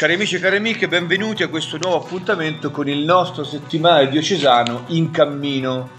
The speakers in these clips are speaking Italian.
Cari amici e cari amiche, benvenuti a questo nuovo appuntamento con il nostro settimanale diocesano in cammino.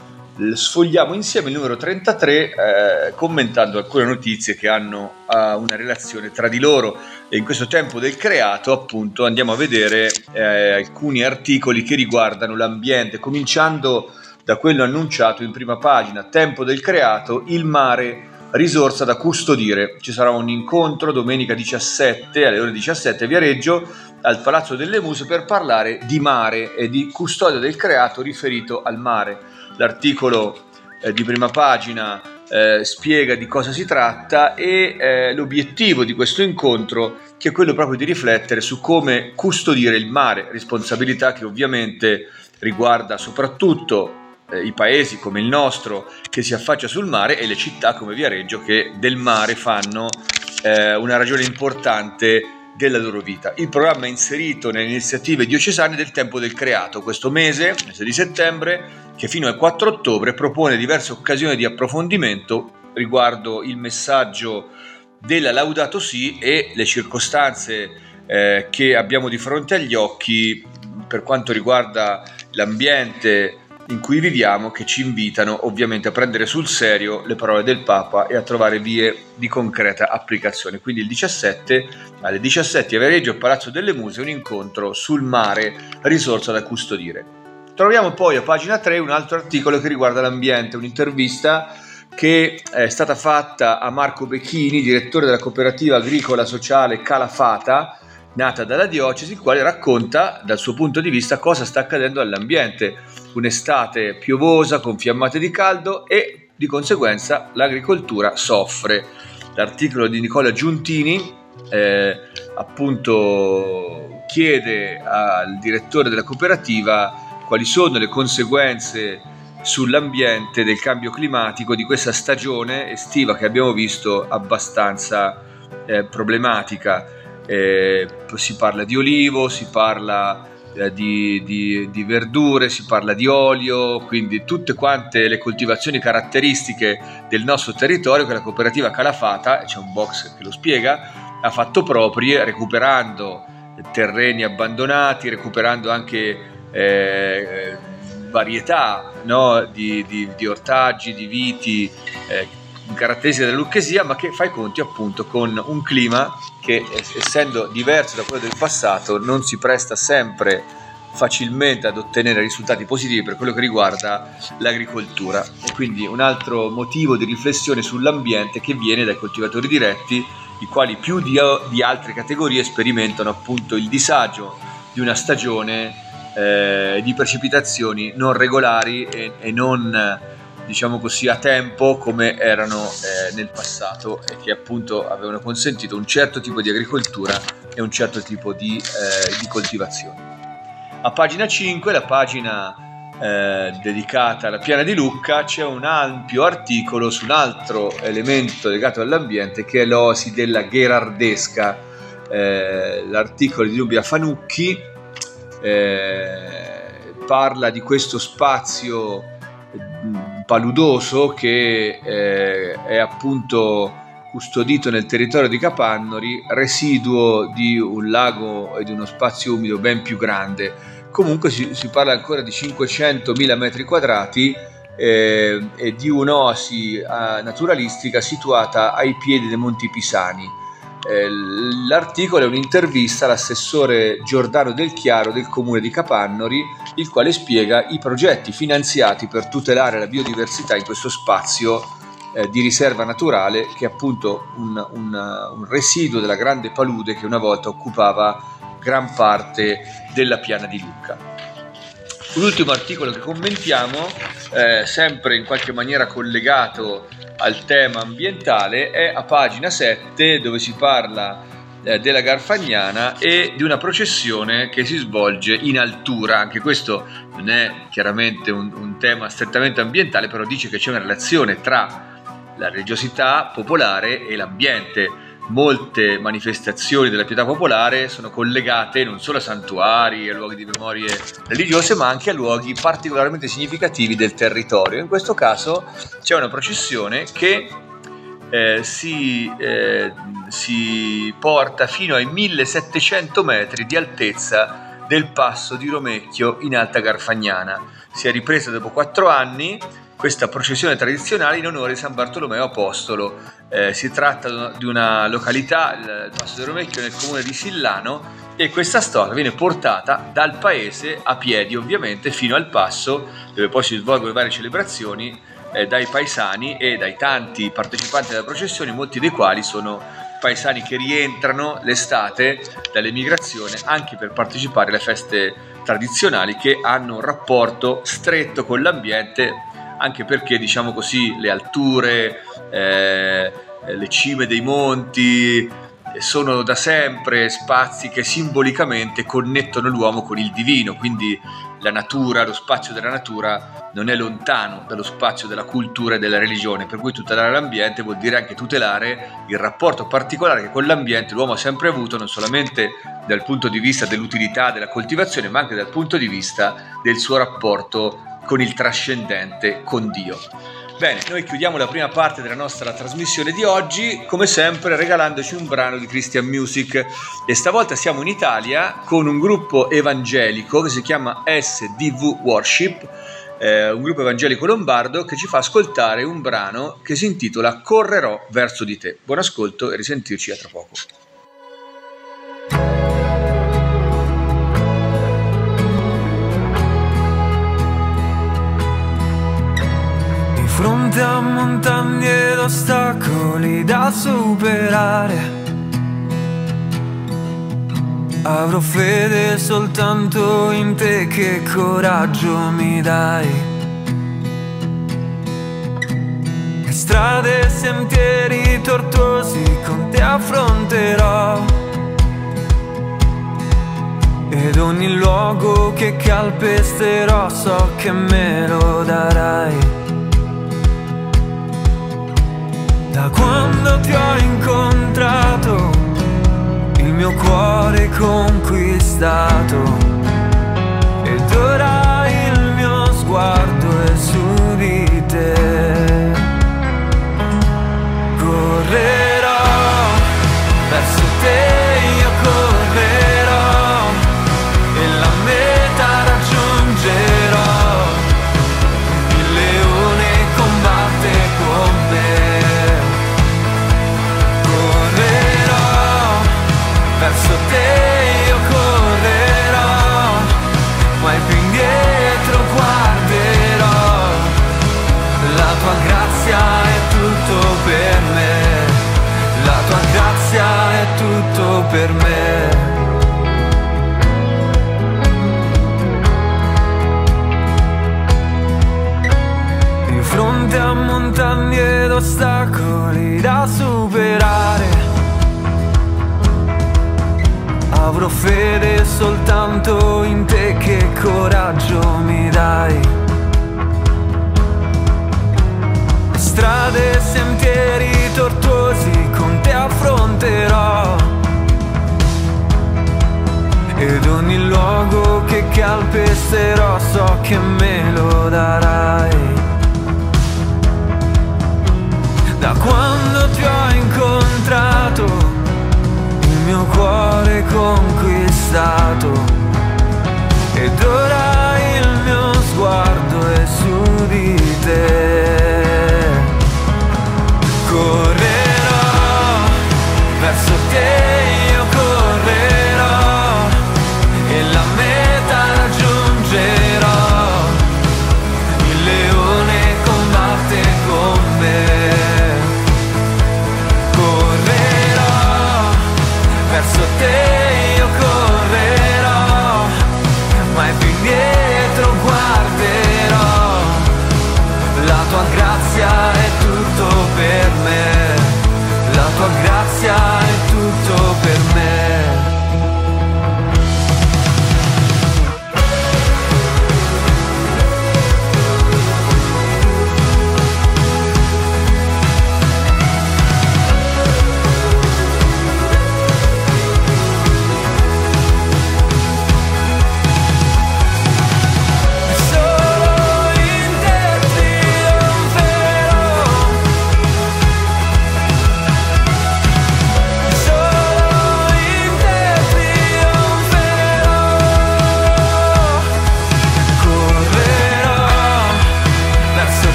Sfogliamo insieme il numero 33 eh, commentando alcune notizie che hanno uh, una relazione tra di loro e in questo tempo del creato appunto andiamo a vedere eh, alcuni articoli che riguardano l'ambiente, cominciando da quello annunciato in prima pagina, tempo del creato, il mare risorsa da custodire. Ci sarà un incontro domenica 17 alle ore 17 a Viareggio al Palazzo delle Muse per parlare di mare e di custodia del creato riferito al mare. L'articolo eh, di prima pagina eh, spiega di cosa si tratta e eh, l'obiettivo di questo incontro che è quello proprio di riflettere su come custodire il mare, responsabilità che ovviamente riguarda soprattutto eh, i paesi come il nostro che si affaccia sul mare e le città come Viareggio che del mare fanno eh, una ragione importante della loro vita. Il programma è inserito nelle iniziative diocesane del Tempo del Creato. Questo mese, mese di settembre, che fino al 4 ottobre propone diverse occasioni di approfondimento riguardo il messaggio della Laudato Si e le circostanze eh, che abbiamo di fronte agli occhi per quanto riguarda l'ambiente, in cui viviamo che ci invitano ovviamente a prendere sul serio le parole del Papa e a trovare vie di concreta applicazione. Quindi il 17 alle 17 a Viareggio, Palazzo delle Muse, un incontro sul mare, risorsa da custodire. Troviamo poi a pagina 3 un altro articolo che riguarda l'ambiente, un'intervista che è stata fatta a Marco Becchini, direttore della cooperativa agricola sociale Calafata, nata dalla diocesi, il quale racconta dal suo punto di vista cosa sta accadendo all'ambiente. Un'estate piovosa con fiammate di caldo e di conseguenza l'agricoltura soffre. L'articolo di Nicola Giuntini eh, appunto chiede al direttore della cooperativa quali sono le conseguenze sull'ambiente del cambio climatico di questa stagione estiva che abbiamo visto abbastanza eh, problematica eh, si parla di olivo, si parla eh, di, di, di, verdure, si parla di olio, quindi tutte quante le coltivazioni caratteristiche del nostro territorio che la cooperativa Calafata, c'è un box che lo spiega, ha fatto proprie recuperando terreni abbandonati, recuperando anche eh, varietà no? di, di, ortaggi, di viti caratteristiche della Lucchesia, ma che fa i conti appunto con un clima che, essendo diverso da quello del passato, non si presta sempre facilmente ad ottenere risultati positivi per quello che riguarda l'agricoltura. E quindi un altro motivo di riflessione sull'ambiente che viene dai coltivatori diretti, i quali più di, di altre categorie sperimentano appunto il disagio di una stagione eh, di precipitazioni non regolari e, e non diciamo così, a tempo come erano eh, nel passato e che appunto avevano consentito un certo tipo di agricoltura e un certo tipo di, eh, di coltivazione. A pagina 5, la pagina eh, dedicata alla piana di Lucca, c'è un ampio articolo su un altro elemento legato all'ambiente che è l'osi della gherardesca. Eh, l'articolo di Nubia Fanucchi eh, parla di questo spazio paludoso che eh, è appunto custodito nel territorio di Capannori, residuo di un lago e di uno spazio umido ben più grande. Comunque si, si parla ancora di 500.000 metri quadrati eh, e di un'oasi eh, naturalistica situata ai piedi dei Monti Pisani eh, l'articolo è un'intervista all'assessore Giordano Del Chiaro del comune di Capannori, il quale spiega i progetti finanziati per tutelare la biodiversità in questo spazio eh, di riserva naturale che è appunto un, un, un residuo della grande palude che una volta occupava gran parte della piana di Lucca. L'ultimo articolo che commentiamo, eh, sempre in qualche maniera collegato al tema ambientale, è a pagina 7 dove si parla eh, della Garfagnana e di una processione che si svolge in altura. Anche questo non è chiaramente un, un tema strettamente ambientale, però dice che c'è una relazione tra la religiosità popolare e l'ambiente molte manifestazioni della pietà popolare sono collegate non solo a santuari, a luoghi di memorie religiose, ma anche a luoghi particolarmente significativi del territorio. In questo caso c'è una processione che eh, si, eh, si porta fino ai 1700 metri di altezza del passo di Romecchio in Alta Garfagnana. Si è ripresa dopo quattro anni questa processione tradizionale in onore di San Bartolomeo Apostolo. Eh, si tratta di una località, il Passo del Romecchio, nel comune di Sillano, e questa storia viene portata dal paese a piedi, ovviamente, fino al passo, dove poi si svolgono varie celebrazioni, eh, dai paesani e dai tanti partecipanti alla processione, molti dei quali sono paesani che rientrano l'estate dall'emigrazione anche per partecipare alle feste tradizionali che hanno un rapporto stretto con l'ambiente anche perché diciamo così le alture, eh, le cime dei monti sono da sempre spazi che simbolicamente connettono l'uomo con il divino, quindi la natura, lo spazio della natura non è lontano dallo spazio della cultura e della religione, per cui tutelare l'ambiente vuol dire anche tutelare il rapporto particolare che con l'ambiente l'uomo ha sempre avuto, non solamente dal punto di vista dell'utilità della coltivazione, ma anche dal punto di vista del suo rapporto con il trascendente, con Dio. Bene, noi chiudiamo la prima parte della nostra trasmissione di oggi, come sempre regalandoci un brano di Christian Music e stavolta siamo in Italia con un gruppo evangelico che si chiama SDV Worship, eh, un gruppo evangelico lombardo che ci fa ascoltare un brano che si intitola Correrò verso di te. Buon ascolto e risentirci a tra poco. Fronte a montagne ed ostacoli da superare. Avrò fede soltanto in te, che coraggio mi dai. E strade e sentieri tortuosi con te affronterò. Ed ogni luogo che calpesterò so che me lo darai. Da quando ti ho incontrato, il mio cuore conquistato. Ed ora il mio sguardo per me. Di fronte a montagne ed ostacoli da superare. Avrò fede soltanto in te, che coraggio calpesterò so che me lo darai. Da quando ti ho incontrato, il mio cuore conquistato. Ed ora il mio sguardo è su di te.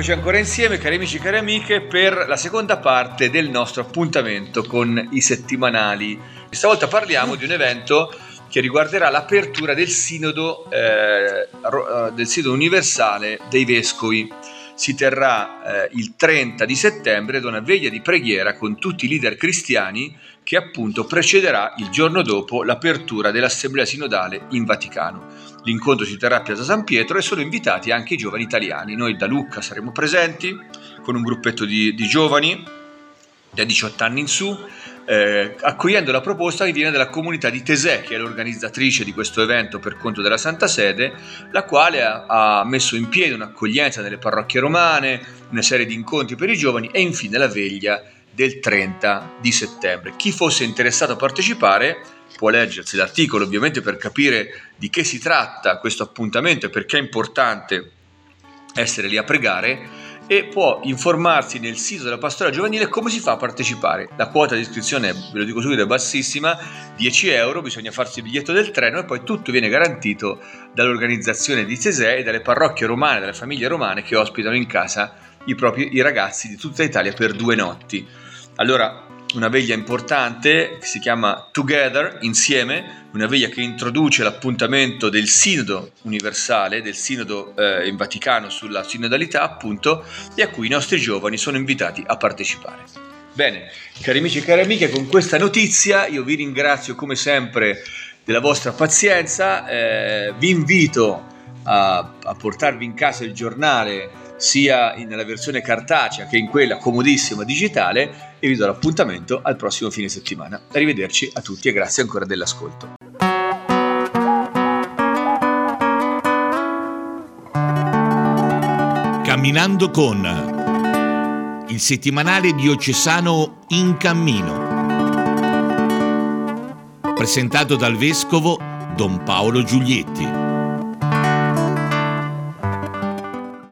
Eccoci ancora insieme, cari amici e cari amiche, per la seconda parte del nostro appuntamento con i settimanali. Stavolta parliamo di un evento che riguarderà l'apertura del sinodo, eh, eh del sinodo universale dei vescovi. Si terrà eh, il 30 di settembre ad una veglia di preghiera con tutti i leader cristiani che appunto precederà il giorno dopo l'apertura dell'Assemblea Sinodale in Vaticano. L'incontro si terrà a Piazza San Pietro e sono invitati anche i giovani italiani. Noi da Lucca saremo presenti con un gruppetto di, di giovani da 18 anni in su, eh, accogliendo la proposta che viene dalla comunità di Tesè, che è l'organizzatrice di questo evento per conto della Santa Sede, la quale ha, ha messo in piedi un'accoglienza nelle parrocchie romane, una serie di incontri per i giovani e infine la veglia del 30 di settembre. Chi fosse interessato a partecipare può leggersi l'articolo ovviamente per capire di che si tratta questo appuntamento e perché è importante essere lì a pregare e può informarsi nel sito della pastora giovanile come si fa a partecipare. La quota di iscrizione, ve lo dico subito, è bassissima, 10 euro, bisogna farsi il biglietto del treno e poi tutto viene garantito dall'organizzazione di Cesè e dalle parrocchie romane, dalle famiglie romane che ospitano in casa i, propri, i ragazzi di tutta Italia per due notti. Allora, una veglia importante che si chiama Together, insieme, una veglia che introduce l'appuntamento del Sinodo universale, del Sinodo eh, in Vaticano sulla sinodalità, appunto, e a cui i nostri giovani sono invitati a partecipare. Bene, cari amici e cari amiche, con questa notizia io vi ringrazio come sempre della vostra pazienza, eh, vi invito a, a portarvi in casa il giornale sia nella versione cartacea che in quella comodissima digitale e vi do l'appuntamento al prossimo fine settimana. Arrivederci a tutti e grazie ancora dell'ascolto. Camminando con il settimanale diocesano In Cammino. Presentato dal vescovo Don Paolo Giulietti.